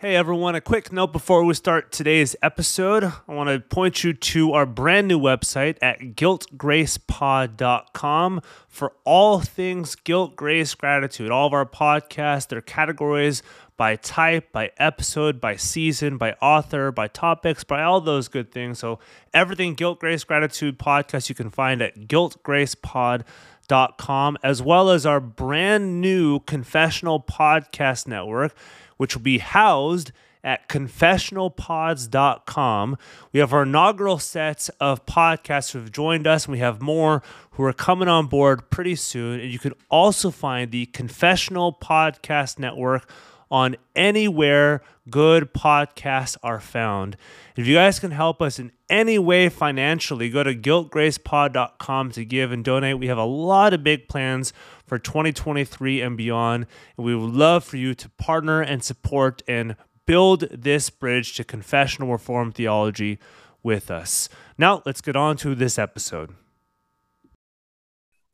Hey everyone, a quick note before we start today's episode. I want to point you to our brand new website at guiltgracepod.com for all things guilt, grace, gratitude. All of our podcasts, their categories by type, by episode, by season, by author, by topics, by all those good things. So everything guilt, grace, gratitude podcast you can find at guiltgracepod.com as well as our brand new confessional podcast network which will be housed at confessionalpods.com. We have our inaugural set of podcasts who have joined us, and we have more who are coming on board pretty soon. And you can also find the Confessional Podcast Network on anywhere good podcasts are found. If you guys can help us in any way financially, go to guiltgracepod.com to give and donate. We have a lot of big plans for 2023 and beyond, and we would love for you to partner and support and build this bridge to confessional reform theology with us. Now, let's get on to this episode.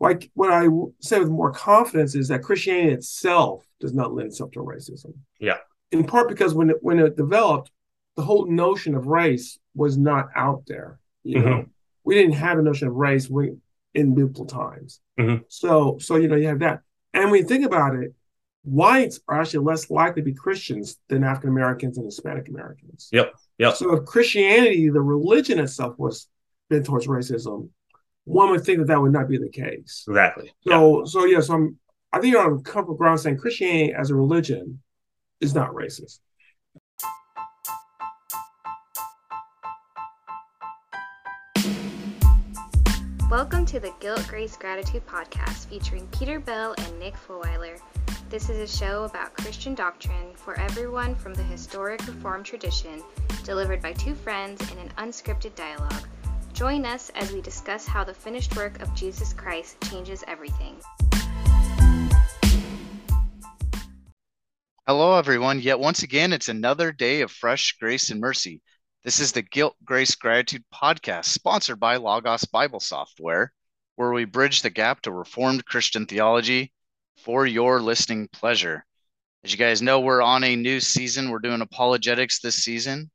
Like what I say with more confidence is that Christianity itself does not lend itself to racism. Yeah. In part because when it, when it developed, the whole notion of race was not out there. You mm-hmm. know, we didn't have a notion of race in biblical times. Mm-hmm. So, so you know, you have that. And when you think about it, whites are actually less likely to be Christians than African Americans and Hispanic Americans. Yep. Yep. So if Christianity, the religion itself, was bent towards racism, one would think that that would not be the case. Exactly. So, yeah. so yes, yeah, so I'm. I think you're on comfortable ground saying Christianity as a religion is not racist. Welcome to the Guilt, Grace, Gratitude podcast featuring Peter Bell and Nick Fulweiler. This is a show about Christian doctrine for everyone from the historic Reformed tradition, delivered by two friends in an unscripted dialogue. Join us as we discuss how the finished work of Jesus Christ changes everything. Hello, everyone. Yet once again, it's another day of fresh grace and mercy. This is the Guilt, Grace, Gratitude podcast, sponsored by Logos Bible Software, where we bridge the gap to Reformed Christian theology for your listening pleasure. As you guys know, we're on a new season. We're doing apologetics this season.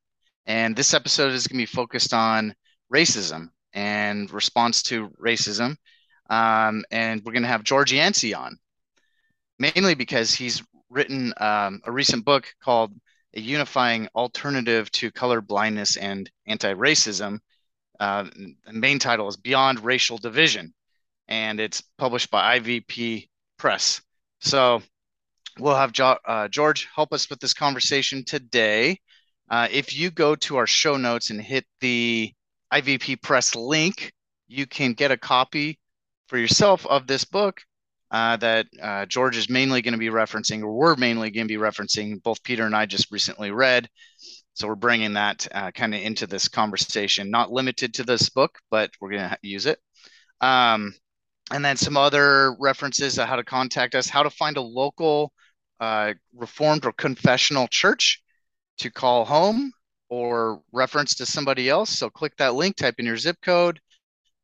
And this episode is going to be focused on racism and response to racism. Um, and we're going to have George Yancey on, mainly because he's written um, a recent book called a unifying alternative to color blindness and anti-racism. Uh, the main title is Beyond Racial Division, and it's published by IVP Press. So we'll have jo- uh, George help us with this conversation today. Uh, if you go to our show notes and hit the IVP Press link, you can get a copy for yourself of this book uh, that uh, George is mainly going to be referencing, or we're mainly going to be referencing. Both Peter and I just recently read, so we're bringing that uh, kind of into this conversation. Not limited to this book, but we're going to use it. Um, and then some other references how to contact us, how to find a local uh, Reformed or confessional church to call home or reference to somebody else. So click that link, type in your zip code,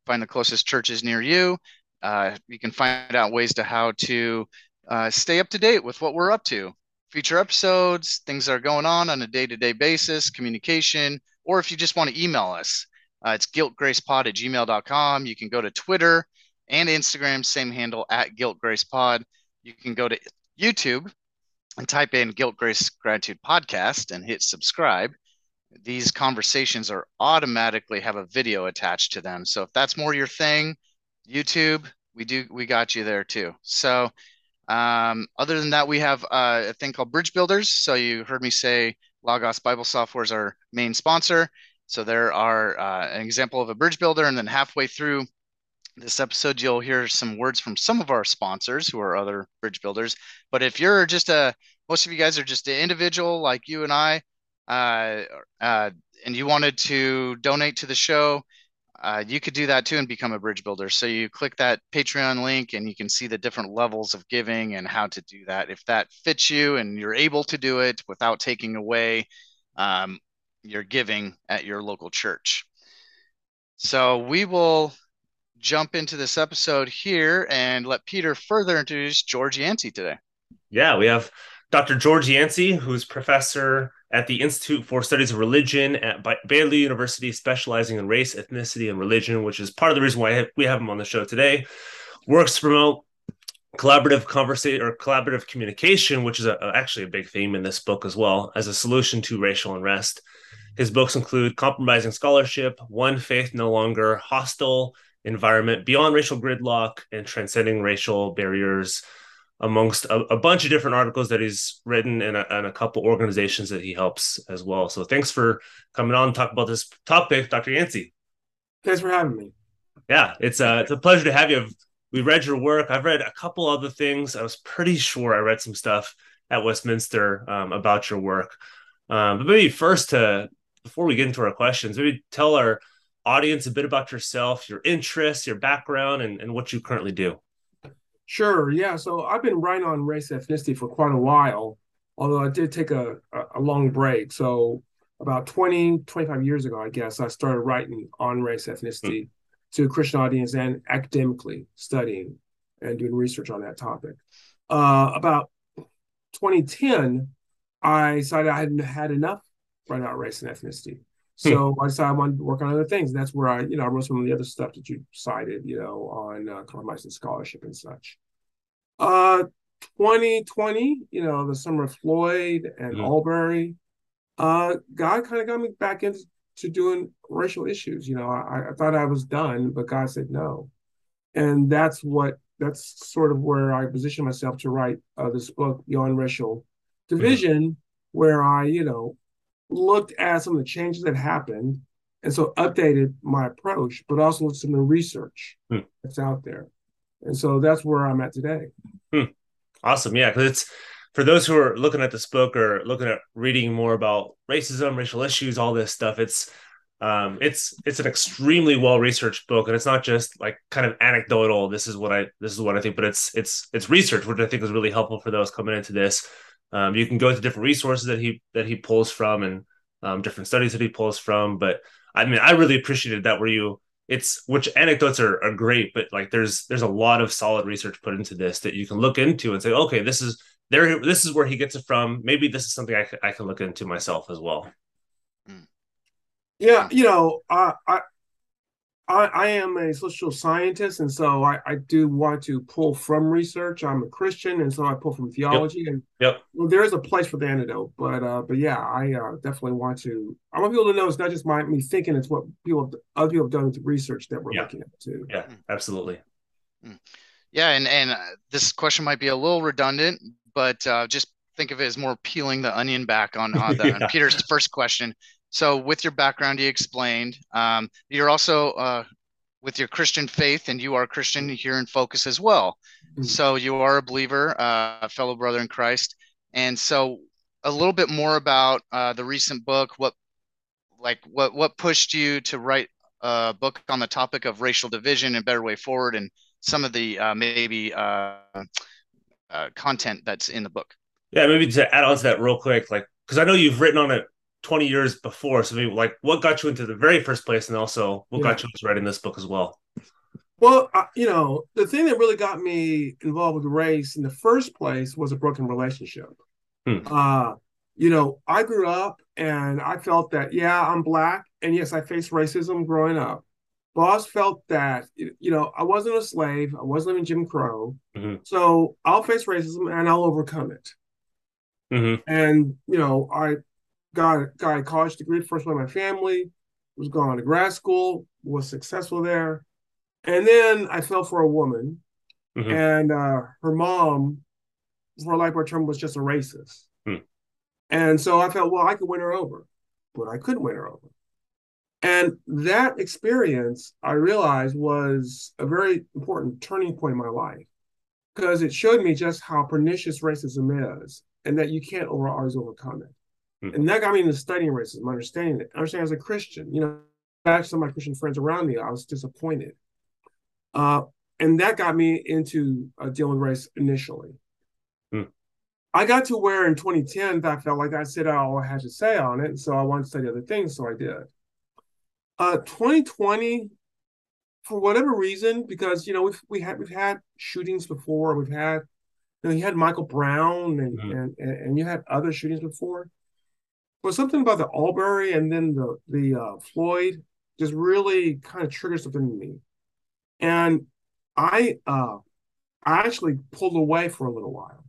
find the closest churches near you, uh, you can find out ways to how to uh, stay up to date with what we're up to, future episodes, things that are going on on a day-to-day basis, communication, or if you just want to email us, uh, it's guiltgracepod at gmail.com. You can go to Twitter and Instagram, same handle at guiltgracepod. You can go to YouTube and type in Guilt Grace Gratitude Podcast and hit subscribe. These conversations are automatically have a video attached to them. So if that's more your thing, YouTube, we do we got you there too. So um, other than that, we have uh, a thing called Bridge Builders. So you heard me say Logos Bible Software is our main sponsor. So there are uh, an example of a bridge builder, and then halfway through this episode, you'll hear some words from some of our sponsors who are other bridge builders. But if you're just a most of you guys are just an individual like you and I, uh, uh, and you wanted to donate to the show, uh, you could do that too and become a bridge builder. So you click that Patreon link and you can see the different levels of giving and how to do that. If that fits you and you're able to do it without taking away um, your giving at your local church. So we will jump into this episode here and let Peter further introduce George Yancey today. Yeah, we have Dr. George Yancey, who's professor at the Institute for Studies of Religion at Baylor University, specializing in race, ethnicity, and religion, which is part of the reason why we have him on the show today. Works to promote collaborative conversation or collaborative communication, which is a, actually a big theme in this book as well, as a solution to racial unrest. His books include Compromising Scholarship, One Faith No Longer, Hostile Environment, Beyond Racial Gridlock, and Transcending Racial Barriers amongst a, a, bunch of different articles that he's written and a, and a couple organizations that he helps as well. So thanks for coming on and talk about this topic, Dr. Yancey. Thanks for having me. Yeah, it's a, it's a pleasure to have you. We read your work. I've read a couple other things. I was pretty sure I read some stuff at Westminster um, about your work. Um, but maybe first to before we get into our questions, maybe tell our audience a bit about yourself, your interests, your background, and, and what you currently do. Sure. Yeah. So I've been writing on race ethnicity for quite a while, although I did take a, a long break. So about 20, 25 years ago, I guess, I started writing on race ethnicity mm. to a Christian audience and academically studying and doing research on that topic. Uh, about 2010, I decided I hadn't had enough writing about race and ethnicity. Hmm. So I decided I wanted to work on other things. And that's where I, you know, I wrote some of the other stuff that you cited, you know, on uh, compromising scholarship and such. Uh, 2020, you know, the summer of Floyd and mm-hmm. Arbery, uh, God kind of got me back into doing racial issues. You know, I, I thought I was done, but God said no. And that's what, that's sort of where I positioned myself to write uh, this book, Beyond Racial mm-hmm. Division, mm-hmm. where I, you know, looked at some of the changes that happened and so updated my approach, but also looked at some of the research hmm. that's out there. And so that's where I'm at today. Hmm. Awesome. Yeah. Because it's for those who are looking at this book or looking at reading more about racism, racial issues, all this stuff, it's um it's it's an extremely well researched book and it's not just like kind of anecdotal this is what i this is what i think but it's it's it's research which i think is really helpful for those coming into this um, you can go to different resources that he that he pulls from and um, different studies that he pulls from. But I mean, I really appreciated that where you it's which anecdotes are, are great, but like there's there's a lot of solid research put into this that you can look into and say, okay, this is there. This is where he gets it from. Maybe this is something I, I can look into myself as well. Yeah, you know, I, I I, I, am a social scientist, and so I, I, do want to pull from research. I'm a Christian, and so I pull from theology. Yep. And yep. well, there is a place for the antidote, but uh, but yeah, I uh, definitely want to. I want people to know it's not just my me thinking; it's what people other people have done with research that we're yeah. looking at too. Yeah, absolutely. Hmm. Yeah, and and uh, this question might be a little redundant, but uh, just think of it as more peeling the onion back on, on, the, yeah. on Peter's first question. So, with your background, you explained um, you're also uh, with your Christian faith, and you are Christian here in focus as well. Mm-hmm. So, you are a believer, uh, a fellow brother in Christ. And so, a little bit more about uh, the recent book. What, like, what what pushed you to write a book on the topic of racial division and better way forward, and some of the uh, maybe uh, uh, content that's in the book. Yeah, maybe to add on to that real quick, like because I know you've written on it 20 years before. So maybe like what got you into the very first place and also what yeah. got you into writing this book as well? Well, uh, you know, the thing that really got me involved with race in the first place was a broken relationship. Hmm. Uh, you know, I grew up and I felt that, yeah, I'm black. And yes, I faced racism growing up. Boss felt that, you know, I wasn't a slave. I wasn't living Jim Crow. Mm-hmm. So I'll face racism and I'll overcome it. Mm-hmm. And, you know, I got, got a college degree, first one in my family, was going to grad school, was successful there. And then I fell for a woman, mm-hmm. and uh, her mom, for a term, was just a racist. Mm. And so I felt, well, I could win her over, but I couldn't win her over. And that experience, I realized, was a very important turning point in my life because it showed me just how pernicious racism is and that you can't over, always overcome it. Mm-hmm. And that got me into studying racism, understanding it, understanding as a Christian. You know, back some of my Christian friends around me, I was disappointed. Uh, and that got me into uh, dealing with race initially. Mm. I got to where in 2010 I felt like I said all I had to say on it, so I wanted to study other things, so I did. Uh, 2020, for whatever reason, because you know we've we had we've had shootings before, we've had You, know, you had Michael Brown and, mm-hmm. and, and you had other shootings before. But something about the Arbery and then the the uh, Floyd just really kind of triggered something in me. And I uh I actually pulled away for a little while.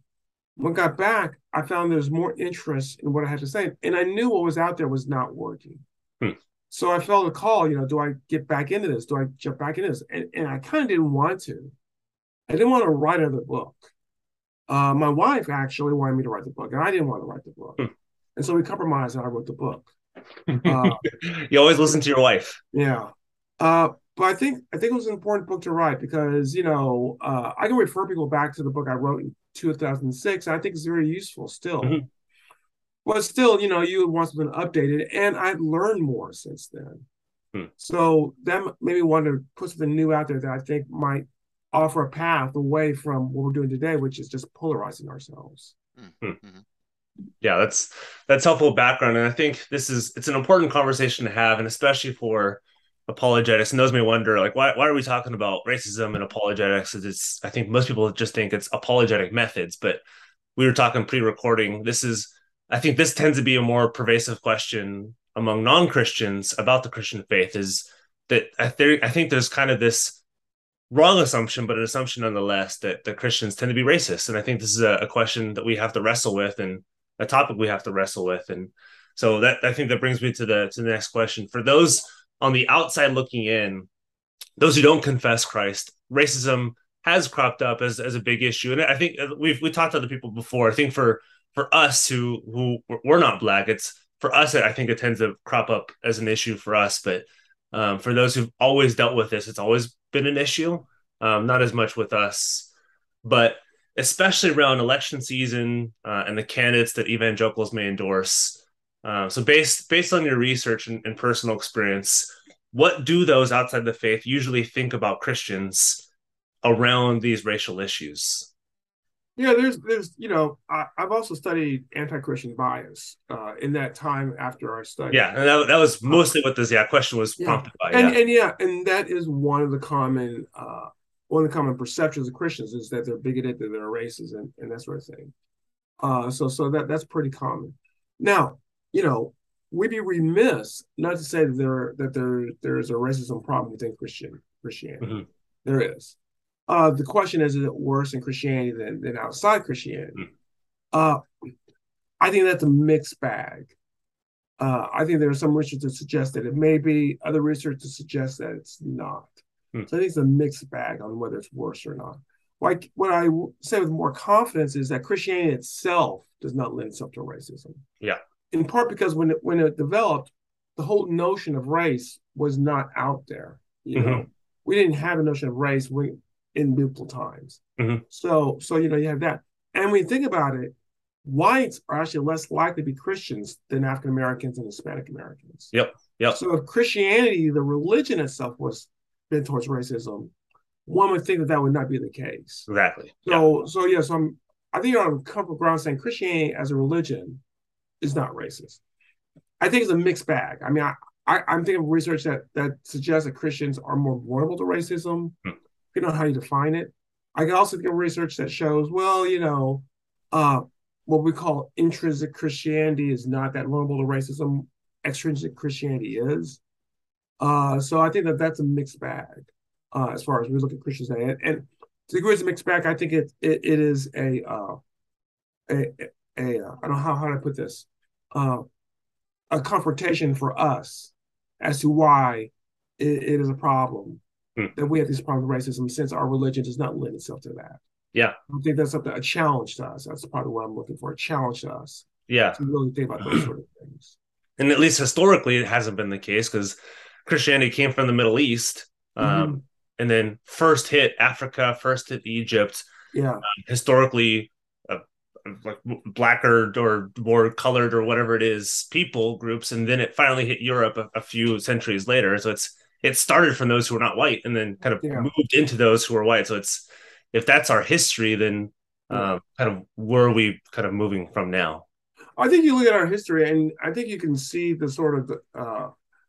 When I got back, I found there was more interest in what I had to say. And I knew what was out there was not working. Hmm. So I felt a call, you know, do I get back into this? Do I jump back into this? And, and I kind of didn't want to. I didn't want to write another book. Uh, my wife actually wanted me to write the book, and I didn't want to write the book. Hmm. And so we compromised, and I wrote the book. Uh, you always listen to your wife. Yeah. Uh, but I think I think it was an important book to write because you know uh, I can refer people back to the book I wrote in 2006. I think it's very useful still. Mm-hmm. But still, you know, you want something updated, and I've learned more since then. Hmm. So that made me want to put something new out there that I think might offer a path away from what we're doing today, which is just polarizing ourselves. Hmm. Mm-hmm. Yeah, that's that's helpful background, and I think this is it's an important conversation to have, and especially for apologetics. And those may wonder like why, why are we talking about racism and apologetics? It's i think most people just think it's apologetic methods but we were talking pre-recording. This is i think this tends to be a more pervasive question among non-christians about the christian faith is that i, th- I think there's kind of this wrong assumption but an assumption nonetheless that the christians tend to be racist. And i think this is a, a question that we have to wrestle with and a topic we have to wrestle with and so that i think that brings me to the to the next question for those on the outside looking in, those who don't confess Christ, racism has cropped up as, as a big issue. And I think we've we talked to other people before. I think for for us who who we're not black, it's for us. I think it tends to crop up as an issue for us. But um, for those who've always dealt with this, it's always been an issue. Um, not as much with us, but especially around election season uh, and the candidates that evangelicals may endorse. Uh, so based based on your research and, and, personal experience, what do those outside the faith usually think about Christians around these racial issues? Yeah, there's there's you know I, have also studied anti-Christian bias uh, in that time after our study. Yeah, and that, that was mostly what this yeah question was prompted by. And, yeah. and yeah, and that is one of the common uh, one of the common perceptions of Christians is that they're bigoted, that they're racist, and, and that sort of thing. Uh, so so that that's pretty common. Now, you know, we'd be remiss not to say that there that there there's a racism problem within Christian Christianity. Mm-hmm. There is. Uh, the question is, is it worse in Christianity than, than outside Christianity? Mm-hmm. Uh, I think that's a mixed bag. Uh, I think there's some research that suggest that it may be, other research that suggests that it's not. Mm-hmm. So I think it's a mixed bag on whether it's worse or not. Like what I say with more confidence is that Christianity itself does not lend itself to racism. Yeah in part because when it when it developed, the whole notion of race was not out there. You mm-hmm. know, we didn't have a notion of race in biblical times. Mm-hmm. So so you know you have that, and when you think about it, whites are actually less likely to be Christians than African Americans and Hispanic Americans. Yep. Yep. So if Christianity, the religion itself, was bent towards racism, one would think that that would not be the case. Exactly. So so yeah. So I'm I think you're on comfortable ground saying Christianity as a religion is not racist. I think it's a mixed bag. I mean, I, I am thinking of research that that suggests that Christians are more vulnerable to racism. Hmm. You know how you define it. I can also think of research that shows, well, you know, uh, what we call intrinsic Christianity is not that vulnerable to racism. Extrinsic Christianity is. Uh, so I think that that's a mixed bag uh, as far as we look at Christians. And, and to the degree it's a mixed bag, I think it it, it is a, uh, a a uh, I don't know how how to put this uh, a confrontation for us as to why it, it is a problem hmm. that we have this problem with racism since our religion does not lend itself to that. Yeah, I think that's something a challenge to us. That's probably what I'm looking for a challenge to us. Yeah, to really think about those sort of things. And at least historically, it hasn't been the case because Christianity came from the Middle East, um, mm-hmm. and then first hit Africa, first hit Egypt. Yeah, um, historically, like blacker or more colored or whatever it is people groups and then it finally hit europe a, a, few centuries later so it's it started from those who were not white and then kind of yeah. moved into those who are white so it's if that's our history then um, kind of where are we kind of moving from now i think you look at our history and i think you can see the sort of uh,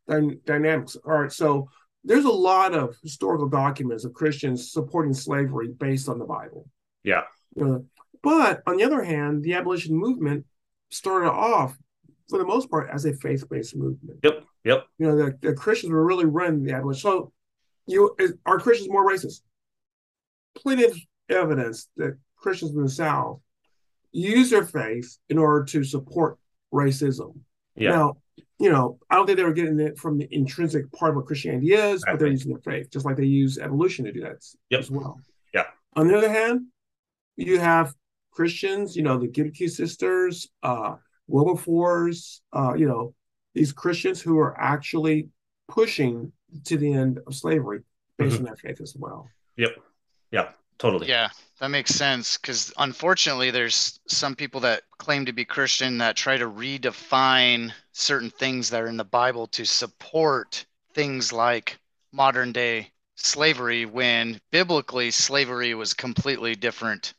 dy- dynamics all right so there's a lot of historical documents of christians supporting slavery based on the bible yeah know, But on the other hand, the abolition movement started off, for the most part, as a faith-based movement. Yep. Yep. You know, the, the Christians were really running the abolition. So, you is, are Christians more racist? Plenty of evidence that Christians in the South use their faith in order to support racism. Yeah. Now, you know, I don't think they were getting it from the intrinsic part of what Christianity is, but they're using their faith, just like they use evolution to do that yep. as well. Yeah. On the other hand, you have Christians, you know, the Grimké sisters, uh, Wilberforce, uh, you know, these Christians who are actually pushing to the end of slavery based mm-hmm. on their faith as well. Yep. Yeah, totally. Yeah, that makes sense because unfortunately, there's some people that claim to be Christian that try to redefine certain things that are in the Bible to support things like modern day slavery when biblically slavery was completely different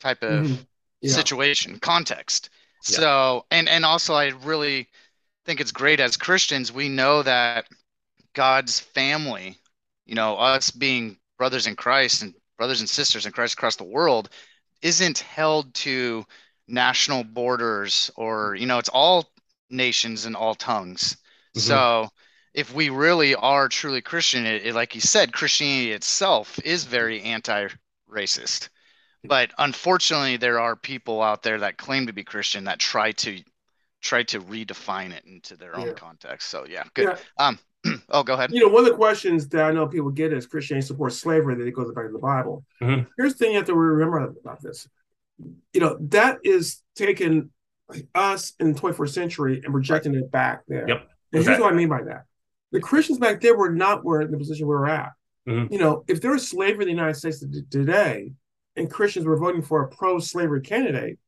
type of mm-hmm. yeah. situation context yeah. so and and also i really think it's great as christians we know that god's family you know us being brothers in christ and brothers and sisters in christ across the world isn't held to national borders or you know it's all nations and all tongues mm-hmm. so if we really are truly christian it, it, like you said christianity itself is very anti-racist but unfortunately there are people out there that claim to be christian that try to try to redefine it into their yeah. own context so yeah good yeah. um oh go ahead you know one of the questions that i know people get is christianity supports slavery that it goes back to the bible mm-hmm. here's the thing you have to remember about this you know that is taking us in the 21st century and projecting it back there yep and exactly. here's what i mean by that the christians back there were not where in the position we we're at mm-hmm. you know if there was slavery in the united states today and Christians were voting for a pro slavery candidate,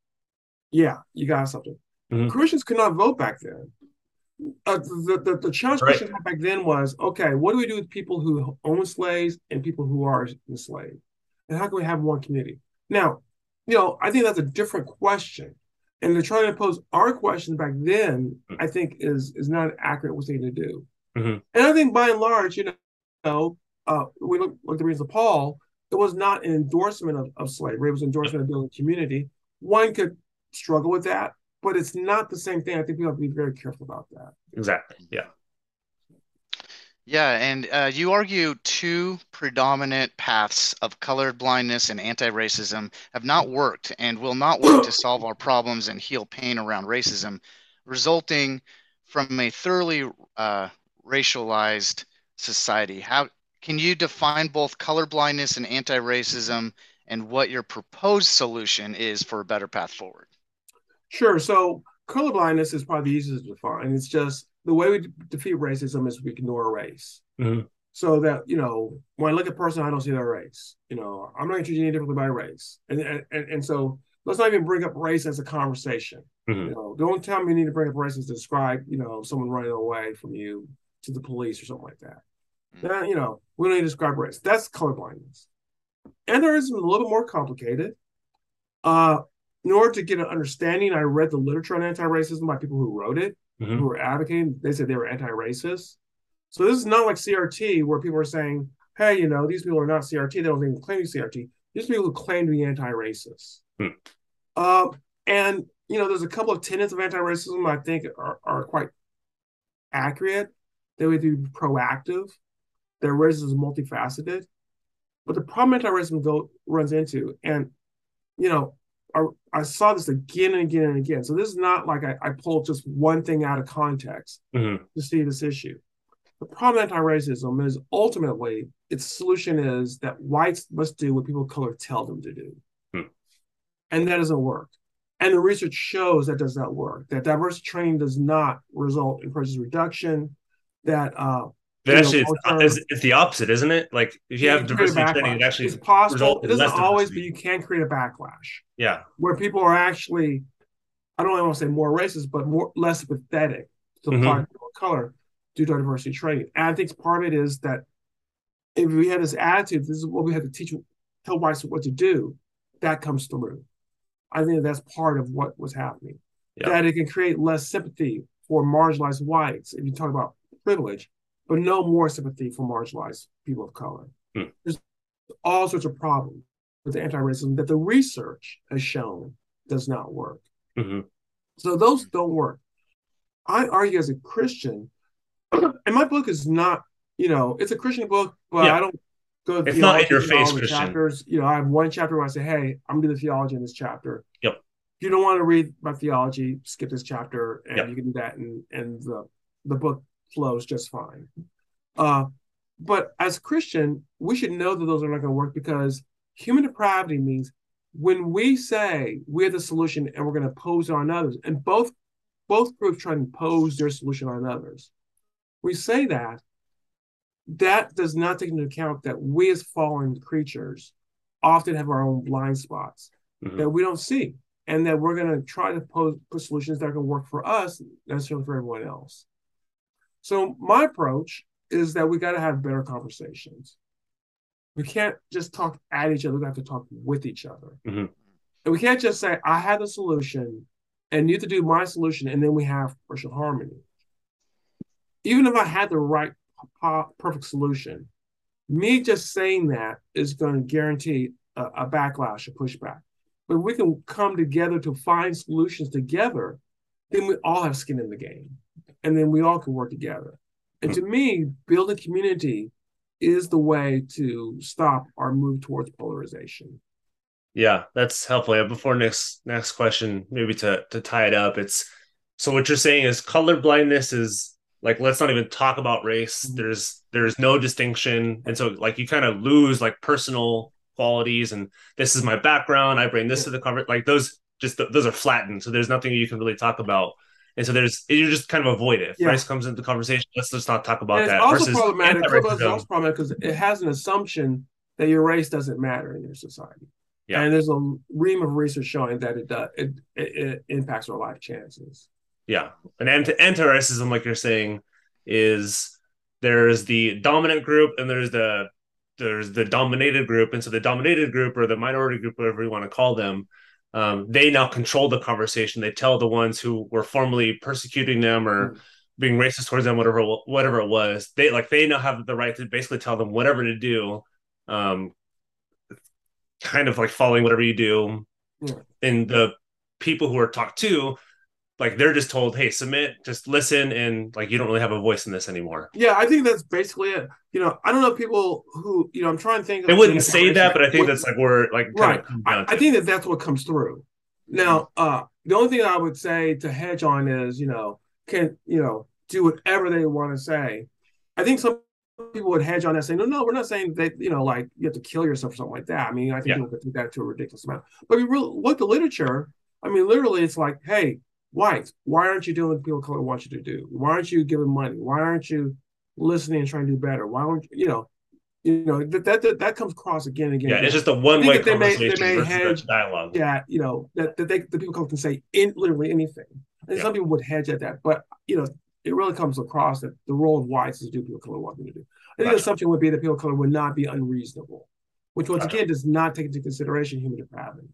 yeah, you got something. Mm-hmm. Christians could not vote back then. Uh, the, the, the challenge right. Had back then was okay, what do we do with people who own slaves and people who are enslaved? And how can we have one community? Now, you know, I think that's a different question. And to try to pose our questions back then, mm-hmm. I think is is not an accurate thing to do. Mm-hmm. And I think by and large, you know, uh, we look like the reasons of Paul, it was not an endorsement of, of slavery. It was an endorsement of building community. One could struggle with that, but it's not the same thing. I think we have to be very careful about that. Exactly. Yeah. Yeah, and uh, you argue two predominant paths of colored blindness and anti-racism have not worked and will not work to solve our problems and heal pain around racism, resulting from a thoroughly uh, racialized society. How can you define both colorblindness and anti racism and what your proposed solution is for a better path forward? Sure. So, colorblindness is probably the easiest to define. It's just the way we defeat racism is we ignore race. Mm-hmm. So that, you know, when I look at a person, I don't see their race. You know, I'm not treating any differently by race. And, and, and so let's not even bring up race as a conversation. Mm-hmm. You know, don't tell me you need to bring up race to describe, you know, someone running away from you to the police or something like that. Mm-hmm. you know, we don't need to describe race. That's colorblindness. Anti-racism is a little more complicated. Uh, in order to get an understanding, I read the literature on anti-racism by people who wrote it, mm-hmm. who were advocating. They said they were anti-racist. So this is not like CRT where people are saying, "Hey, you know, these people are not CRT. They don't even claim to be CRT. These people who claim to be anti-racist." Hmm. Uh, and you know, there's a couple of tenets of anti-racism I think are, are quite accurate. They would be proactive that racism is multifaceted. But the problem anti-racism runs into, and you know, I, I, saw this again and again and again. So this is not like I, I pulled just one thing out of context mm-hmm. to see this issue. The problem with anti-racism is ultimately its solution is that whites must do what people of color tell them to do. Hmm. And that doesn't work. And the research shows that does not work. That diversity training does not result in prejudice reduction. That uh, but actually, know, it's, it's, it's, the opposite, isn't it? Like if you, you have diversity training, it actually it's possible. It doesn't always, but you can create a backlash. Yeah, where people are actually, I don't want to say more racist, but more less sympathetic to mm-hmm. people of color due to diversity training. And I think part of it is that if we had this attitude, this is what we have to teach, tell whites what to do. That comes through. I think that's part of what was happening. Yeah. That it can create less sympathy for marginalized whites. If you talk about privilege, but no more sympathy for marginalized people of color. Hmm. There's all sorts of problems. with anti-racism that the research has shown does not work. Mm-hmm. So those don't work. I argue as a Christian, and my book is not, you know, it's a Christian book, but yeah. I don't go. It's not in your face Christian. Chapters. You know, I have one chapter where I say, "Hey, I'm doing the theology in this chapter." Yep. If you don't want to read my theology, skip this chapter, and yep. you can do that, and and the the book flows just fine. Uh, but as a Christian, we should know that those are not going to work because human depravity means when we say we're the solution and we're going to pose on others, and both both groups try to impose their solution on others, we say that that does not take into account that we as fallen creatures often have our own blind spots mm-hmm. that we don't see, and that we're going to try to pose put solutions that are going to work for us, necessarily for everyone else. So my approach is that we got to have better conversations. We can't just talk at each other. We have to talk with each other. Mm-hmm. And we can't just say, I have a solution and you have to do my solution, and then we have racial harmony. Even if I had the right perfect solution, me just saying that is going to guarantee a, a backlash, a pushback. But if we can come together to find solutions together, then we all have skin in the game. And then we all can work together. And to me, building a community is the way to stop our move towards polarization. Yeah, that's helpful. Yeah, before next next question, maybe to to tie it up, it's so what you're saying is color blindness is like let's not even talk about race. Mm-hmm. There's there's no distinction, and so like you kind of lose like personal qualities, and this is my background. I bring this yeah. to the cover. Like those just those are flattened, so there's nothing you can really talk about and so there's you just kind of avoid it. If yeah. race comes into the conversation, let's just not talk about and that. It's also problematic. It's also problematic because it has an assumption that your race doesn't matter in your society. Yeah. And there's a ream of research showing that it does it, it, it impacts our life chances. Yeah. And anti anti-racism, like you're saying, is there's the dominant group and there's the there's the dominated group. And so the dominated group or the minority group, whatever you want to call them, um, they now control the conversation. They tell the ones who were formerly persecuting them or mm. being racist towards them, whatever whatever it was. They like they now have the right to basically tell them whatever to do, um, kind of like following whatever you do. Yeah. And the people who are talked to like they're just told, "Hey, submit, just listen," and like you don't really have a voice in this anymore. Yeah, I think that's basically it. You know, I don't know people who you know. I'm trying to think. They wouldn't say that, but I think that's like where like right. I, I, think that that's what comes through. Now, uh, the only thing I would say to hedge on is you know can you know do whatever they want to say. I think some people would hedge on that, saying, "No, no, we're not saying that you know like you have to kill yourself or something like that." I mean, I think yeah. people could take that to a ridiculous amount. But if you really look at the literature, I mean, literally, it's like, hey, whites, why aren't you doing what people of color want you to do? Why aren't you giving money? Why aren't you listening and trying to do better? Why aren't you, you know, you know that that that, comes across again and again. Yeah, it's just a one way conversation they may, they may hedge, dialogue. Yeah, you know that, that they the people can say in literally anything, and yeah. some people would hedge at that, but you know it really comes across that the role of whites is to do people of color want them to do. I think gotcha. the assumption would be that people of color would not be unreasonable, which once gotcha. again does not take into consideration human depravity.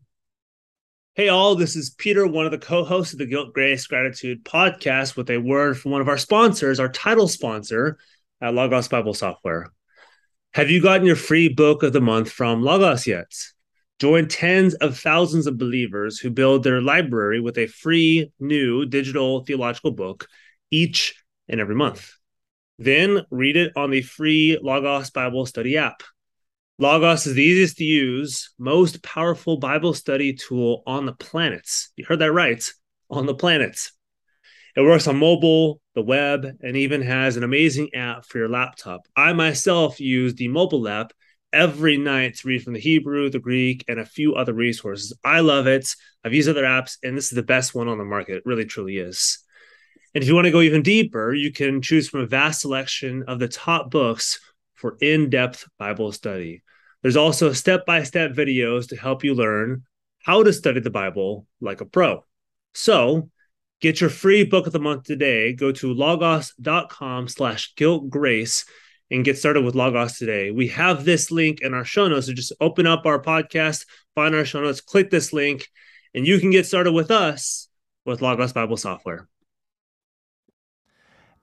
Hey, all, this is Peter, one of the co hosts of the Guilt, Grace, Gratitude podcast, with a word from one of our sponsors, our title sponsor at Logos Bible Software. Have you gotten your free book of the month from Logos yet? Join tens of thousands of believers who build their library with a free new digital theological book each and every month. Then read it on the free Logos Bible Study app. Logos is the easiest to use, most powerful Bible study tool on the planets. You heard that right, on the planets. It works on mobile, the web, and even has an amazing app for your laptop. I myself use the mobile app every night to read from the Hebrew, the Greek, and a few other resources. I love it. I've used other apps, and this is the best one on the market. It really, truly is. And if you want to go even deeper, you can choose from a vast selection of the top books for in depth Bible study. There's also step by step videos to help you learn how to study the Bible like a pro. So get your free book of the month today. Go to logos.com slash guilt grace and get started with Logos today. We have this link in our show notes. So just open up our podcast, find our show notes, click this link, and you can get started with us with Logos Bible software.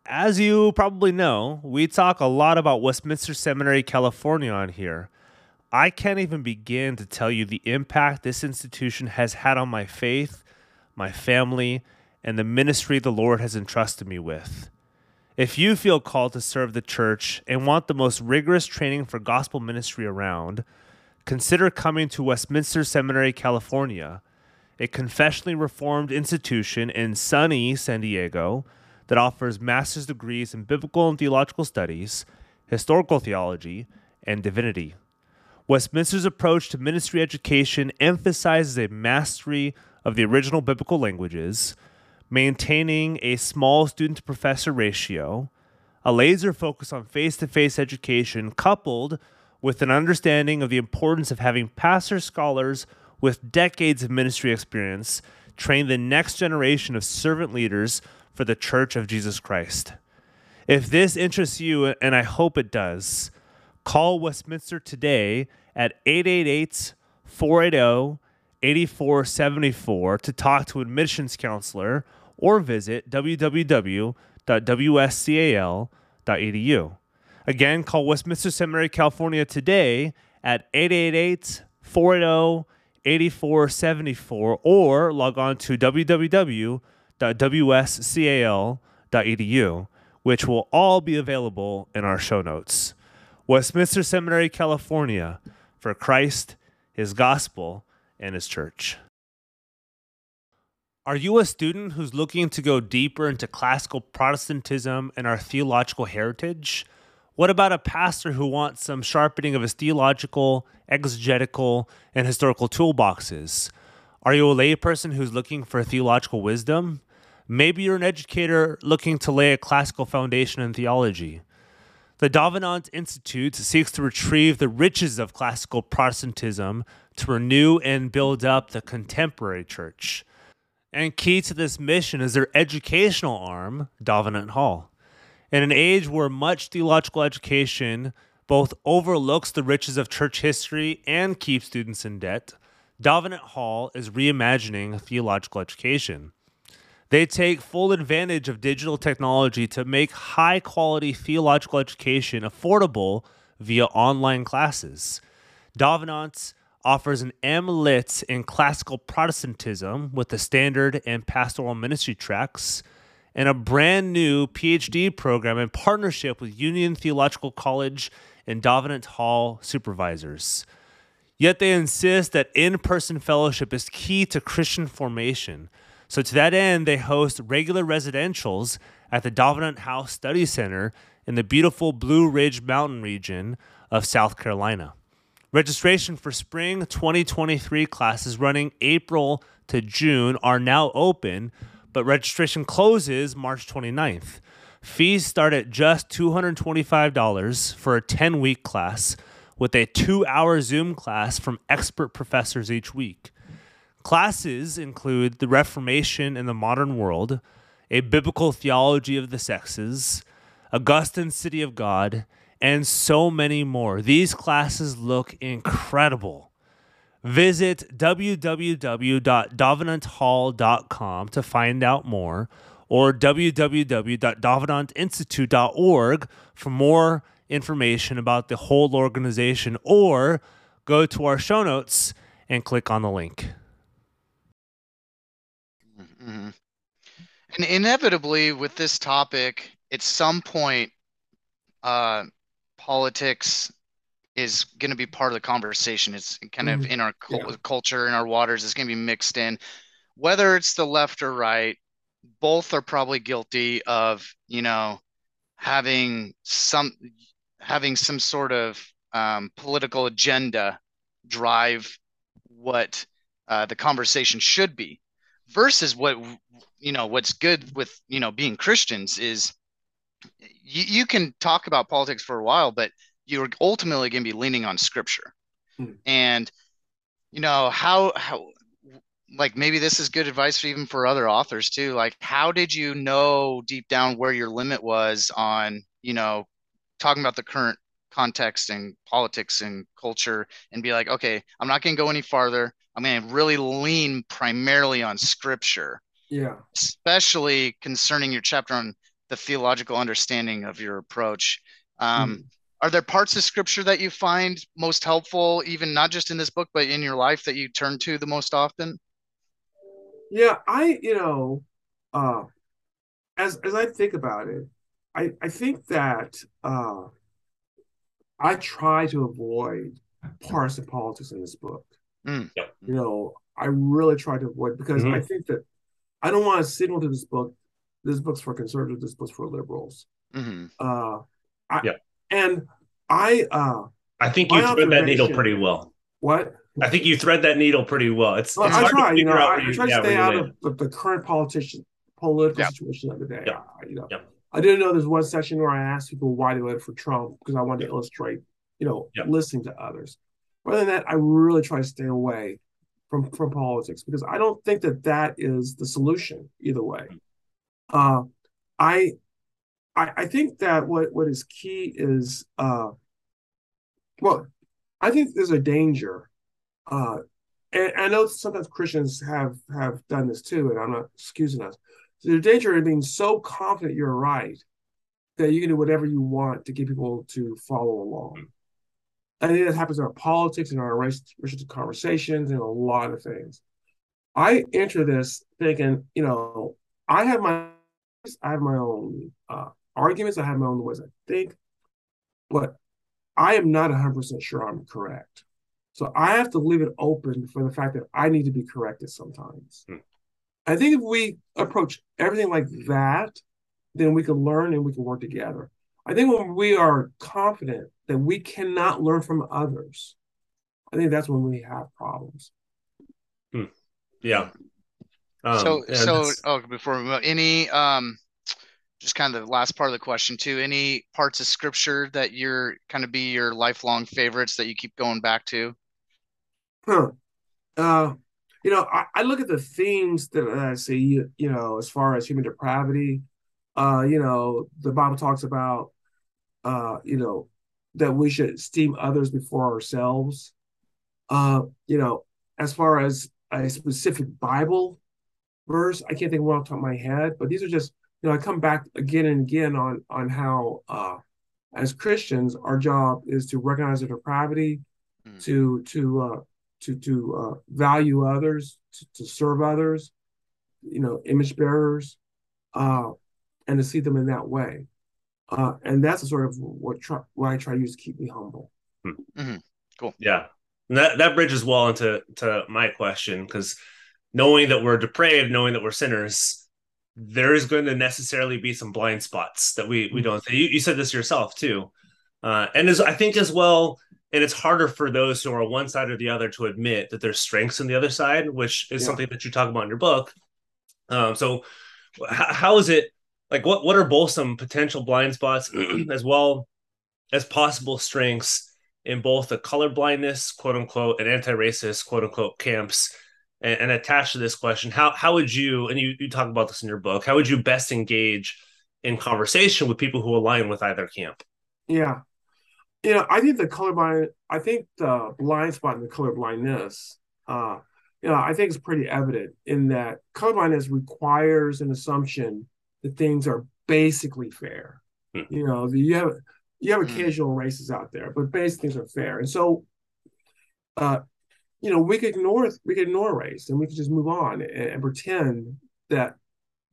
As you probably know, we talk a lot about Westminster Seminary, California on here. I can't even begin to tell you the impact this institution has had on my faith, my family, and the ministry the Lord has entrusted me with. If you feel called to serve the church and want the most rigorous training for gospel ministry around, consider coming to Westminster Seminary, California, a confessionally reformed institution in sunny San Diego that offers master's degrees in biblical and theological studies, historical theology, and divinity. Westminster's approach to ministry education emphasizes a mastery of the original biblical languages, maintaining a small student to professor ratio, a laser focus on face to face education, coupled with an understanding of the importance of having pastor scholars with decades of ministry experience train the next generation of servant leaders for the Church of Jesus Christ. If this interests you, and I hope it does, Call Westminster today at 888 480 8474 to talk to admissions counselor or visit www.wscal.edu. Again, call Westminster Seminary, California today at 888 480 8474 or log on to www.wscal.edu, which will all be available in our show notes. Westminster Seminary, California, for Christ, His gospel, and His church. Are you a student who's looking to go deeper into classical Protestantism and our theological heritage? What about a pastor who wants some sharpening of his theological, exegetical, and historical toolboxes? Are you a layperson who's looking for theological wisdom? Maybe you're an educator looking to lay a classical foundation in theology. The Davenant Institute seeks to retrieve the riches of classical Protestantism to renew and build up the contemporary church. And key to this mission is their educational arm, Davenant Hall. In an age where much theological education both overlooks the riches of church history and keeps students in debt, Davenant Hall is reimagining theological education. They take full advantage of digital technology to make high quality theological education affordable via online classes. Davenant offers an M.Lit in classical Protestantism with the standard and pastoral ministry tracks, and a brand new PhD program in partnership with Union Theological College and Davenant Hall supervisors. Yet they insist that in person fellowship is key to Christian formation. So, to that end, they host regular residentials at the Davenant House Study Center in the beautiful Blue Ridge Mountain region of South Carolina. Registration for spring 2023 classes running April to June are now open, but registration closes March 29th. Fees start at just $225 for a 10 week class with a two hour Zoom class from expert professors each week. Classes include the Reformation in the Modern World, a biblical theology of the sexes, Augustine's City of God, and so many more. These classes look incredible. Visit www.davenanthall.com to find out more or www.davenantinstitute.org for more information about the whole organization or go to our show notes and click on the link. Mm-hmm. And inevitably, with this topic, at some point, uh, politics is going to be part of the conversation. It's kind of mm-hmm. in our yeah. culture, in our waters. It's going to be mixed in. Whether it's the left or right, both are probably guilty of, you know, having some having some sort of um, political agenda drive what uh, the conversation should be versus what you know what's good with you know being christians is you, you can talk about politics for a while but you're ultimately going to be leaning on scripture hmm. and you know how how like maybe this is good advice even for other authors too like how did you know deep down where your limit was on you know talking about the current context and politics and culture and be like okay i'm not going to go any farther I'm going to really lean primarily on scripture. Yeah. Especially concerning your chapter on the theological understanding of your approach. Um, mm. are there parts of scripture that you find most helpful, even not just in this book, but in your life that you turn to the most often? Yeah, I, you know, uh, as as I think about it, I I think that uh, I try to avoid partisan politics in this book. Mm. You know, I really try to avoid because Mhm. I think that I don't want to signal to this book. This book's for conservatives. This book's for liberals. hmm Uh, I, Yeah. And I, uh, I think you thread that needle pretty well. what? I think you thread that needle pretty well. It's, Well, it's I try. to You know, I, I try to yeah, stay out of the, the current politician political Yeah. situation of the day. Yeah. I- you know. I didn't know there's one session where I asked people why they voted for Trump because I wanted to illustrate, you know, listening to others. Other than that, I really try to stay away from from politics because I don't think that that is the solution either way. Uh, I, I I think that what what is key is uh, well, I think there's a danger. Uh, and I know sometimes Christians have have done this too, and I'm not excusing us. There's a danger in being so confident you're right that you can do whatever you want to get people to follow along. I think that happens in our politics and our race, racial conversations and a lot of things. I enter this thinking, you know, I have my I have my own uh, arguments, I have my own ways I think, but I am not 100% sure I'm correct. So I have to leave it open for the fact that I need to be corrected sometimes. Hmm. I think if we approach everything like that, then we can learn and we can work together. I think when we are confident that we cannot learn from others, I think that's when we have problems. Yeah. Um, so so oh before we move any um just kind of the last part of the question too any parts of scripture that you're kind of be your lifelong favorites that you keep going back to Huh. Uh, you know, I, I look at the themes that I see, you, you know, as far as human depravity. Uh, you know, the Bible talks about, uh, you know, that we should esteem others before ourselves. Uh, you know, as far as a specific Bible verse, I can't think of one off the top of my head, but these are just, you know, I come back again and again on on how, uh, as Christians, our job is to recognize the depravity, Mm. to to uh, to to uh, value others, to, to serve others, you know, image bearers, uh, and to see them in that way. Uh, and that's the sort of what try, what I try to use to keep me humble. Cool. Yeah, and that that bridges well into to my question because knowing that we're depraved, knowing that we're sinners, there is going to necessarily be some blind spots that we we don't. You, you said this yourself too, uh, and as I think as well, and it's harder for those who are on one side or the other to admit that there's strengths on the other side, which is Yeah. something that you talk about in your book. Um, so, h- how is it like? What what are both some potential blind spots as well as possible strengths? in both the colorblindness, quote unquote, and anti-racist, quote unquote, camps. And, and attached to this question, how how would you, and you, you talk about this in your book, how would you best engage in conversation with people who align with either camp? Yeah, you know, I think the colorblind, I think the blind spot in the colorblindness, uh, you know, I think it's pretty evident in that colorblindness requires an assumption that things are basically fair. Hmm. You know, you have you have Hmm. occasional races out there, but basic things are fair. And so, uh, you know, we could ignore we could ignore race and we could just move on and, and pretend that.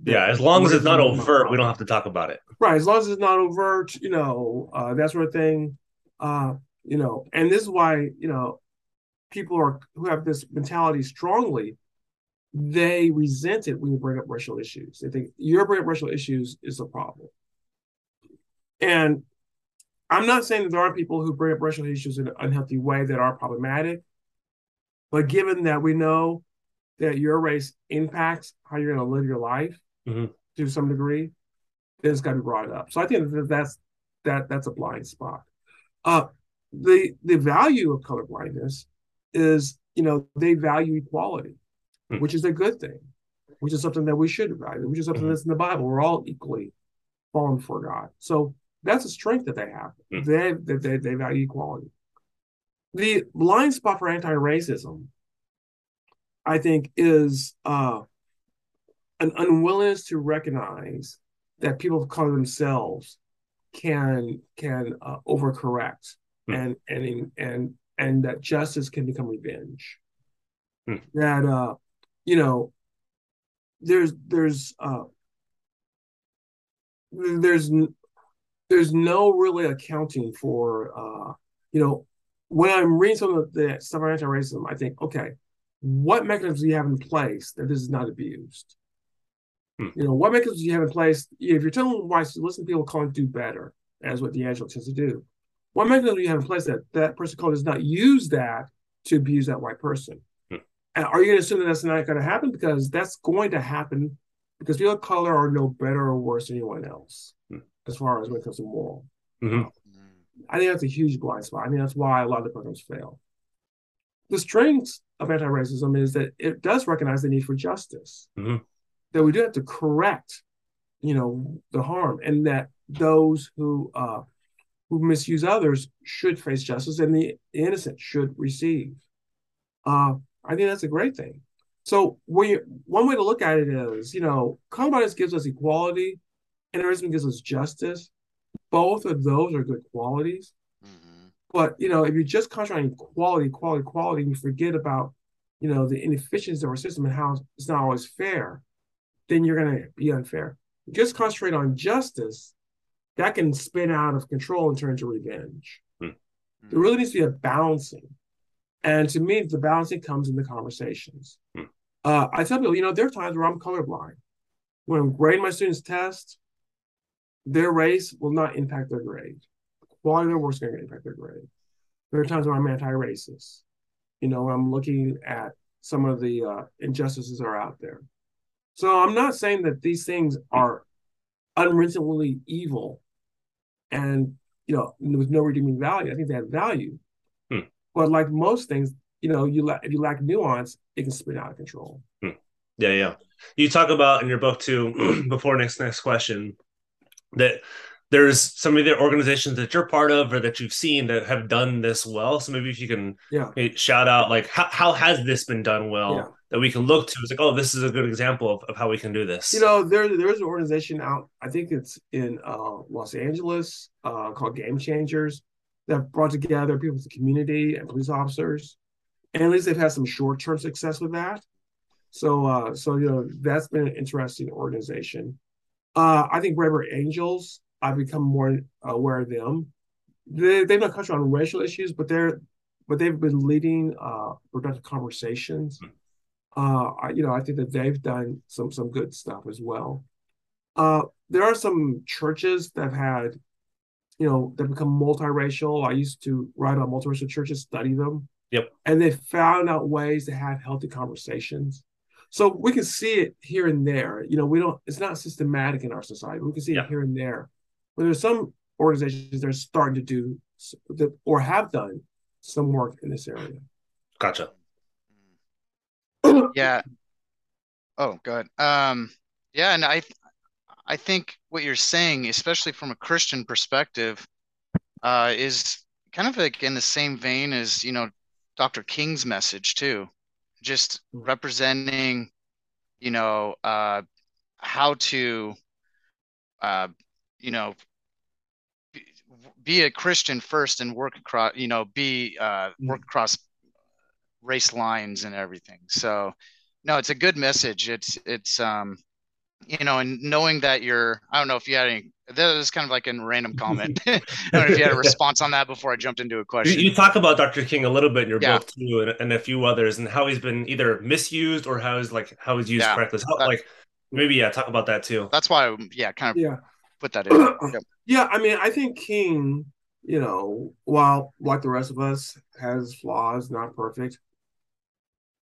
Yeah, as long as it's not overt, we don't have to talk about it. Right, as long as it's not overt, you know, uh, that sort of thing. Uh, you know, and this is why, you know, people are who have this mentality strongly, they resent it when you bring up racial issues. They think your bringing up racial issues is a problem. And I'm not saying that there aren't people who bring up racial issues in an unhealthy way that are problematic, but given that we know that your race impacts how you're going to live your life Mhm. to some degree, then it's got to be brought up. So I think that that's that that's a blind spot. Uh, the the value of colorblindness is, you know, they value equality, Hmm. which is a good thing, which is something that we should value, which is something Mhm. that's in the Bible. We're all equally fallen for God. So that's a strength that they have. Hmm. They, they they value equality. The blind spot for anti-racism, I think, is uh, an unwillingness to recognize that people of color themselves can can uh, overcorrect Hmm. and and and and that justice can become revenge. Hmm. That uh, you know, there's there's uh, there's there's no really accounting for uh, you know, when I'm reading some of the stuff on anti-racism, I think, okay, what mechanisms do you have in place that this is not abused? Hmm. You know, what mechanisms do you have in place? If you're telling whites to listen to people calling do better, as what DiAngelo tends to do, what mechanism do you have in place that that person called does not use that to abuse that white person? And are you going to assume that that's not going to happen? Because that's going to happen because people of color are no better or worse than anyone else Hmm. as far as when it comes to moral. Mhm. I think that's a huge blind spot. I think that's why a lot of the programs fail. The strength of anti-racism is that it does recognize the need for justice. Mhm. That we do have to correct, you know, the harm, and that those who uh, who misuse others should face justice, and the innocent should receive. Uh, I think that's a great thing. So, we one way to look at it is, you know, colorblindness gives us equality, anti-racism gives us justice. Both of those are good qualities. Mhm. But you know, if you just concentrate on quality, quality, quality, and you forget about, you know, the inefficiencies of our system and how it's not always fair, then you're going to be unfair. Just concentrate on justice, that can spin out of control and turn into revenge. Hmm. There really needs to be a balancing, and to me, the balancing comes in the conversations. Hmm. Uh, I tell people, you know, there are times where I'm colorblind. When I'm grading my students' tests, their race will not impact their grade The quality of their work is going to impact their grade. There are times when I'm anti-racist. You know, I'm looking at some of the uh, injustices that are out there. So I'm not saying that these things are unreasonably evil and you know with no redeeming value. I think they have value. But like most things, you know, you la- if you lack nuance, it can spin out of control. Yeah, yeah. You talk about in your book too, before next next question, that there's some of the organizations that you're part of or that you've seen that have done this well. So maybe if you can Yeah. shout out like how, how has this been done well Yeah. that we can look to? It's like, oh, this is a good example of, of how we can do this. You know, there there's an organization out. I think it's in uh, Los Angeles uh, called Game Changers that brought together people with the community and police officers, and at least they've had some short term success with that. So, uh, so you know, that's been an interesting organization. Uh, I think Braver Angels. I've become more aware of them. They they've not touched on racial issues, but they're but they've been leading uh, productive conversations uh, I, you know, I think that they've done some some good stuff as well. Uh, there are some churches that have had, you know, that become multiracial. I used to write on multiracial churches, study them. Yep. And they found out ways to have healthy conversations. So we can see it here and there. You know, we don't. It's not systematic in our society. We can see Yeah. it here and there. But there's some organizations that are starting to do s- or have done some work in this area. Gotcha. Yeah. Oh, good. Um, yeah, and I I think what you're saying, especially from a Christian perspective, uh, is kind of like in the same vein as, you know, Dr. King's message too. Just representing, you know, uh, how to, uh, you know, be, a Christian first and work across, you know, be uh, work across race lines and everything. So, no, it's a good message. It's it's um, you know, and knowing that you're, I don't know if you had any. That was kind of like a random comment. I don't know if you had a response on that before I jumped into a question. you talk about Dr. King a little bit in your Yeah. book too, and, and a few others, and how he's been either misused or how he's like how he's used Yeah. correctly. So, That- like maybe yeah, talk about that too. That's why, I, yeah, kind of Yeah. put that in. Yep. Yeah, I mean, I think King, you know, while like the rest of us has flaws, not perfect.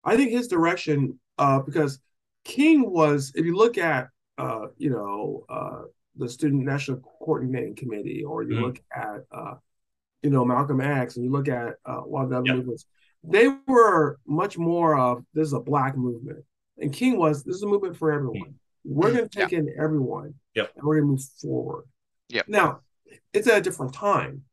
I think his direction, uh, because King was, if you look at, uh, you know, uh, the Student National Coordinating Committee, or you Mhm. look at, uh, you know, Malcolm X, and you look at uh, a lot of the other Yeah. movements, they were much more of this is a black movement, and King was this is a movement for everyone. We're going to take in everyone, Yep. and we're going to move forward. Yep. Now, it's at a different time,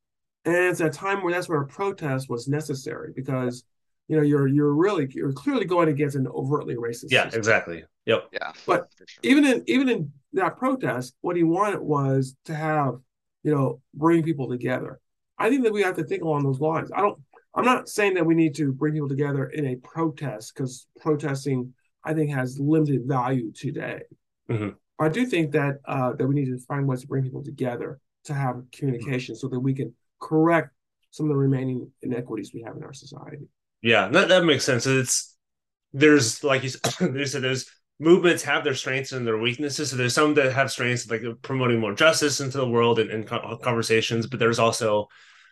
and it's a time where that's where a protest was necessary because you know you're you're really you're clearly going against an overtly racist. Yeah, system. exactly. Yep. Yeah. But sure. Even in even in that protest, what he wanted was to have you know, bring people together. I think that we have to think along those lines. I don't. I'm not saying that we need to bring people together in a protest because protesting, I think, has limited value today. Mm-hmm. I do think that uh, that we need to find ways to bring people together to have communication so that we can correct some of the remaining inequities we have in our society. Yeah, that, that makes sense. It's there's like you said, there's movements have their strengths and their weaknesses. So there's some that have strengths like promoting more justice into the world and, and conversations, but there's also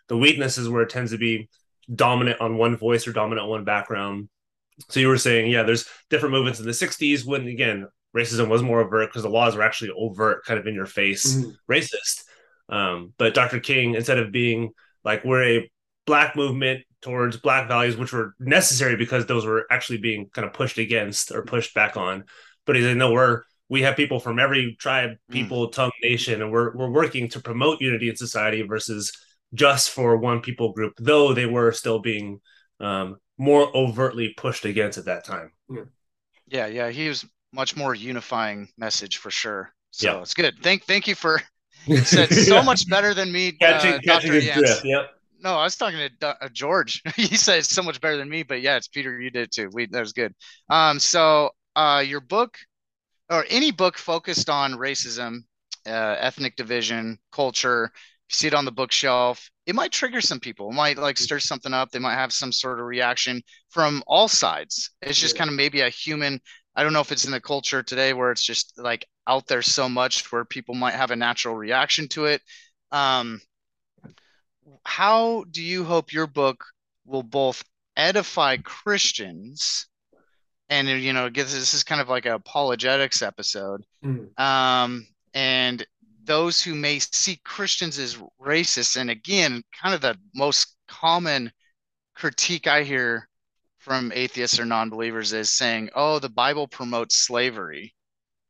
the weaknesses where it tends to be dominant on one voice or dominant on one background. So you were saying, yeah, there's different movements in the 60s when again racism was more overt because the laws were actually overt, kind of in your face mm-hmm. racist. Um, but Dr. King, instead of being like we're a black movement towards black values, which were necessary because those were actually being kind of pushed against or pushed back on. But he said, no, we're we have people from every tribe, mm. people, mm. tongue, nation, and we're we're working to promote unity in society versus just for one people group, though they were still being um, more overtly pushed against at that time. Yeah, yeah, yeah. He was much more unifying message for sure. So yeah. it's good. Thank thank you for said so yeah. much better than me. Catching, uh, catching Dr. Drift. Yep. No, I was talking to uh, George. he said it's so much better than me, but yeah, it's Peter. You did too. We that was good. Um, so uh, your book or any book focused on racism, uh, ethnic division, culture, you see it on the bookshelf, it might trigger some people. It might like stir something up. They might have some sort of reaction from all sides. It's just kind of maybe a human. I don't know if it's in the culture today where it's just like out there so much where people might have a natural reaction to it. Um, how do you hope your book will both edify Christians and you know this is kind of like an apologetics episode mm. um, and those who may see Christians as racist and again kind of the most common critique I hear from atheists or non-believers is saying oh the Bible promotes slavery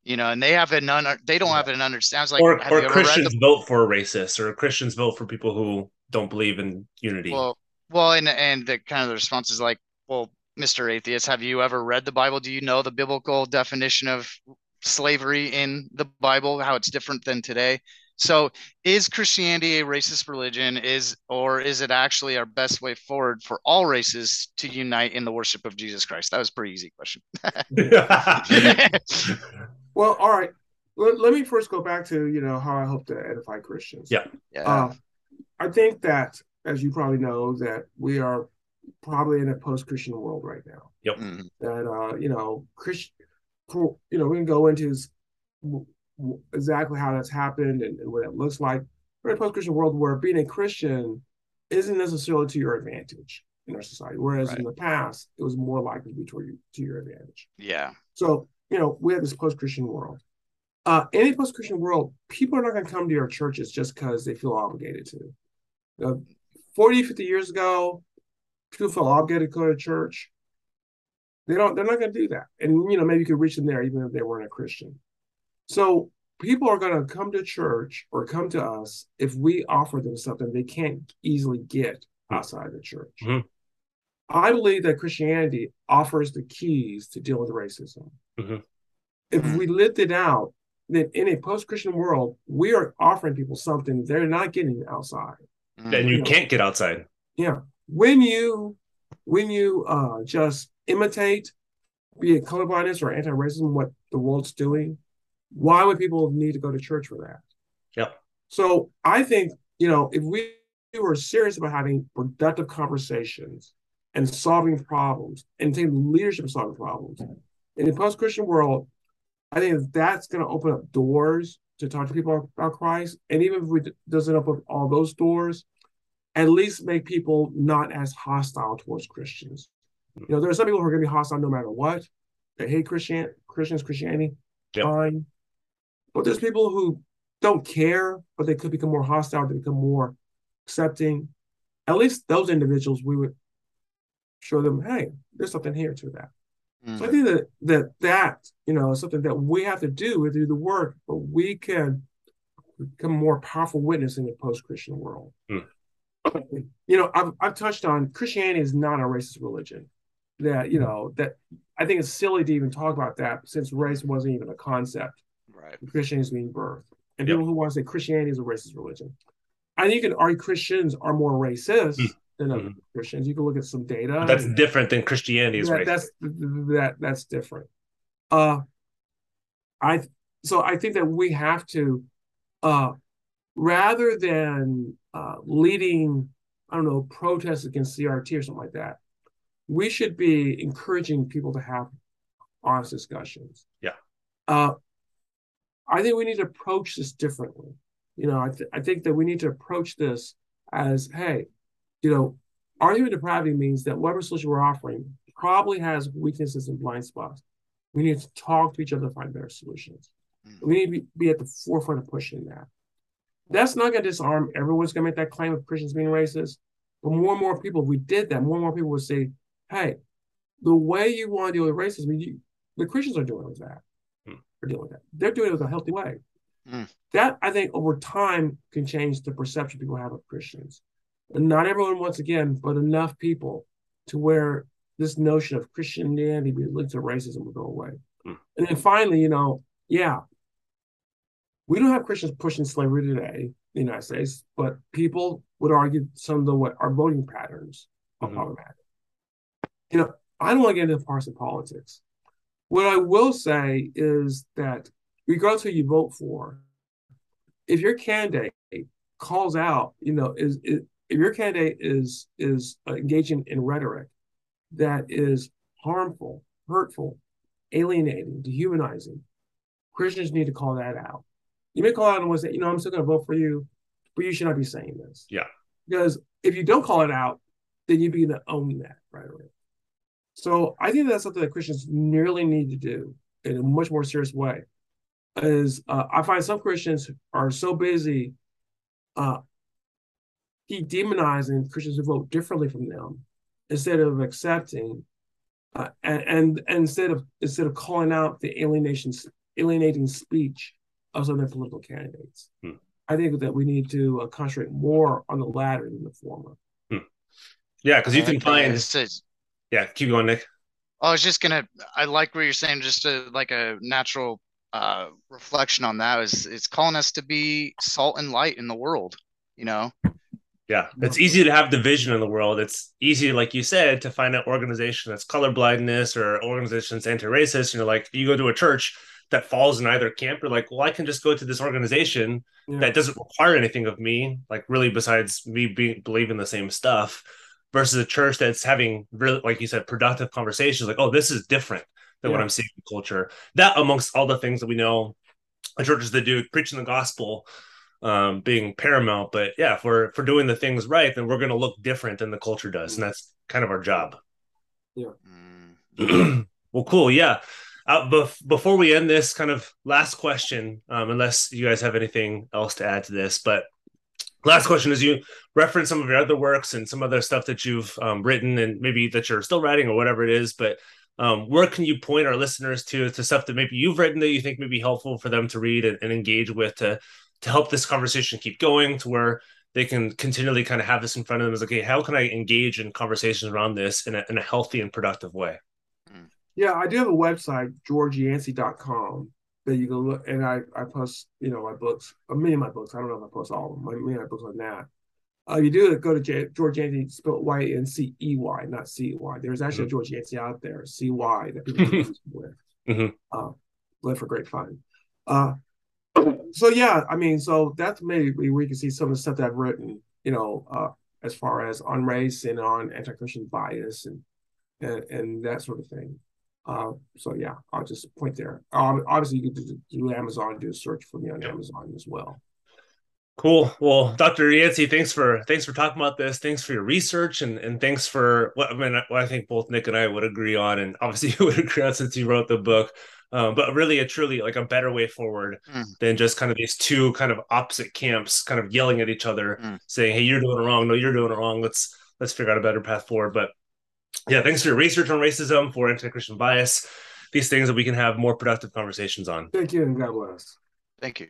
you know, and they have an un- they don't have an understanding. Like, or, or Christians the- vote for racists, or Christians vote for people who don't believe in unity. Well, well, and and the kind of the response is like, well, Mister Atheist, have you ever read the Bible? Do you know the biblical definition of slavery in the Bible? How it's different than today? So, is Christianity a racist religion? Is or is it actually our best way forward for all races to unite in the worship of Jesus Christ? That was a pretty easy question. Well, all right. Let, let me first go back to you know how I hope to edify Christians. Yeah. Yeah. Uh, I think that, as you probably know, that we are probably in a post-Christian world right now. Yep. Mm-hmm. That uh, you know, Christian, you know, we can go into exactly how that's happened and, and what it looks like. We're in a post-Christian world where being a Christian isn't necessarily to your advantage in our society, whereas right. in the past it was more likely to be to your, to your advantage. Yeah. So you know, we have this post-Christian world. Uh, any post-Christian world, people are not going to come to your churches just because they feel obligated to. You know, 40, 50 years ago, people felt obligated to go to church. They don't, they're not going to do that. And, you know, maybe you could reach them there even if they weren't a Christian. So people are going to come to church or come to us if we offer them something they can't easily get outside the church. Mm-hmm. I believe that Christianity offers the keys to deal with racism. Mm-hmm. If we lived it out, then in a post-Christian world, we are offering people something they're not getting outside. And you, you know, can't get outside. Yeah. When you when you uh, just imitate, be it colorblindness or anti-racism, what the world's doing, why would people need to go to church for that? Yep. So I think, you know, if we were serious about having productive conversations and solving problems and taking leadership in solving problems, in the post-Christian world, I think that's going to open up doors to talk to people about Christ. And even if it doesn't open all those doors, at least make people not as hostile towards Christians. You know, there are some people who are going to be hostile no matter what. They hate Christian Christians, Christianity, yep. fine. But there's people who don't care, but they could become more hostile, to become more accepting. At least those individuals, we would show them, hey, there's something here to that. Mm. So I think that that that you know is something that we have to do. We do the work, but we can become more powerful witness in the post-Christian world. Mm. You know, I've I've touched on Christianity is not a racist religion. That you know that I think it's silly to even talk about that since race wasn't even a concept. Right. Christianity is being birthed. and yep. people who want to say Christianity is a racist religion. I think you can argue Christians are more racist mm. Than other mm-hmm. Christians. You can look at some data. That's different than Christianity is that, That's that that's different. Uh, I so I think that we have to, uh, rather than uh, leading, I don't know, protests against CRT or something like that, we should be encouraging people to have honest discussions. Yeah. Uh, I think we need to approach this differently. You know, I, th- I think that we need to approach this as, hey, you know, argument depravity means that whatever solution we're offering probably has weaknesses and blind spots. We need to talk to each other to find better solutions. Mm. We need to be, at the forefront of pushing that. That's not going to disarm everyone's going to make that claim of Christians being racist. But more and more people, if we did that, more and more people would say, hey, the way you want to deal with racism, you, the Christians are doing with that. Mm. They're dealing with that. They're doing it with a healthy way. Mm. That I think over time can change the perception people have of Christians. And not everyone, once again, but enough people to where this notion of Christianity being linked to racism will go away. Mm. And then finally, you know, yeah, we don't have Christians pushing slavery today in the United States, but people would argue some of the what our voting patterns are mm-hmm. problematic. You know, I don't want to get into partisan politics. What I will say is that regardless who you vote for, if your candidate calls out, you know, is, is if your candidate is is engaging in rhetoric that is harmful, hurtful, alienating, dehumanizing, Christians need to call that out. You may call out and say, you know, I'm still going to vote for you, but you should not be saying this. Yeah. Because if you don't call it out, then you begin to own that rhetoric. So I think that's something that Christians nearly need to do in a much more serious way is uh, I find some Christians are so busy uh, keep demonizing Christians who vote differently from them instead of accepting uh, and, and, and instead of instead of calling out the alienation alienating speech of some of their political candidates. Hmm. I think that we need to uh, concentrate more on the latter than the former. Hmm. Yeah, because you can find. Yeah, keep going, Nick. I was just gonna. I like what you're saying. Just a, like a natural uh, reflection on that is it's calling us to be salt and light in the world. You know. Yeah, it's easy to have division in the world. It's easy, like you said, to find an organization that's colorblindness or organizations anti-racist. You know, like you go to a church that falls in either camp, you're like, well, I can just go to this organization yeah. that doesn't require anything of me, like really besides me being believing the same stuff, versus a church that's having really, like you said, productive conversations. Like, oh, this is different than yeah. what I'm seeing in culture. That amongst all the things that we know, churches that do preaching the gospel um, being paramount. But yeah, if we're if we're doing the things right, then we're going to look different than the culture does, and that's kind of our job. Yeah. well, cool. Yeah. Uh, bef- before we end this, kind of last question, um, unless you guys have anything else to add to this, but last question is you reference some of your other works and some other stuff that you've um, written and maybe that you're still writing or whatever it is, but um, where can you point our listeners to to stuff that maybe you've written that you think may be helpful for them to read and, and engage with to to help this conversation keep going to where they can continually kind of have this in front of them as okay how can i engage in conversations around this in a, in a healthy and productive way yeah i do have a website georgeyancey.com that you can look and i i post you know my books many of my books i don't know if i post all of them many of my books on that uh, you do go to J- George Yancey, spelled Y N C E Y, not C Y. There's actually mm-hmm. a George Yancy out there, C Y, that people with. Mm-hmm. Uh, live for great fun. Uh, so yeah, I mean, so that's maybe we can see some of the stuff that I've written, you know, uh, as far as on race and on anti-Christian bias and and, and that sort of thing. Uh, so yeah, I'll just point there. Um, obviously, you can do, do Amazon, do a search for me on Amazon as well. Cool. Well, Dr. Yancey, thanks for thanks for talking about this. Thanks for your research and and thanks for what I mean. What I think both Nick and I would agree on, and obviously you would agree on since you wrote the book. Um, but really, a truly like a better way forward mm. than just kind of these two kind of opposite camps, kind of yelling at each other, mm. saying, "Hey, you're doing it wrong. No, you're doing it wrong. Let's let's figure out a better path forward." But yeah, thanks for your research on racism, for anti-Christian bias, these things that we can have more productive conversations on. Thank you, and God bless. Thank you.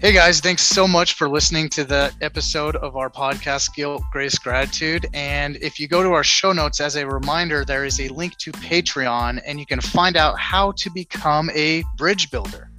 Hey guys, thanks so much for listening to the episode of our podcast, Guilt, Grace, Gratitude. And if you go to our show notes, as a reminder, there is a link to Patreon and you can find out how to become a bridge builder.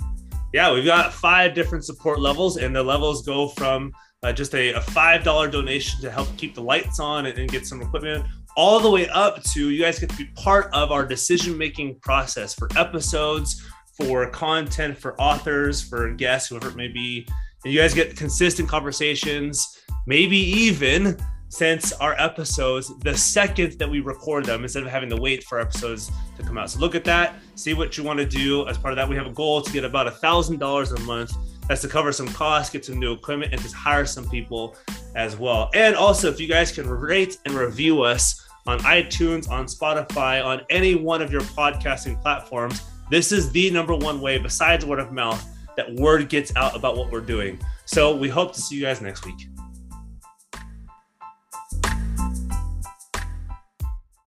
Yeah, we've got five different support levels, and the levels go from uh, just a, a, $5 donation to help keep the lights on and, and get some equipment, all the way up to you guys get to be part of our decision making process for episodes for content, for authors, for guests, whoever it may be. And you guys get consistent conversations, maybe even since our episodes the second that we record them instead of having to wait for episodes to come out. So look at that, see what you want to do. As part of that, we have a goal to get about a thousand dollars a month. That's to cover some costs, get some new equipment, and just hire some people as well. And also, if you guys can rate and review us on iTunes, on Spotify, on any one of your podcasting platforms, this is the number one way, besides word of mouth, that word gets out about what we're doing. So we hope to see you guys next week.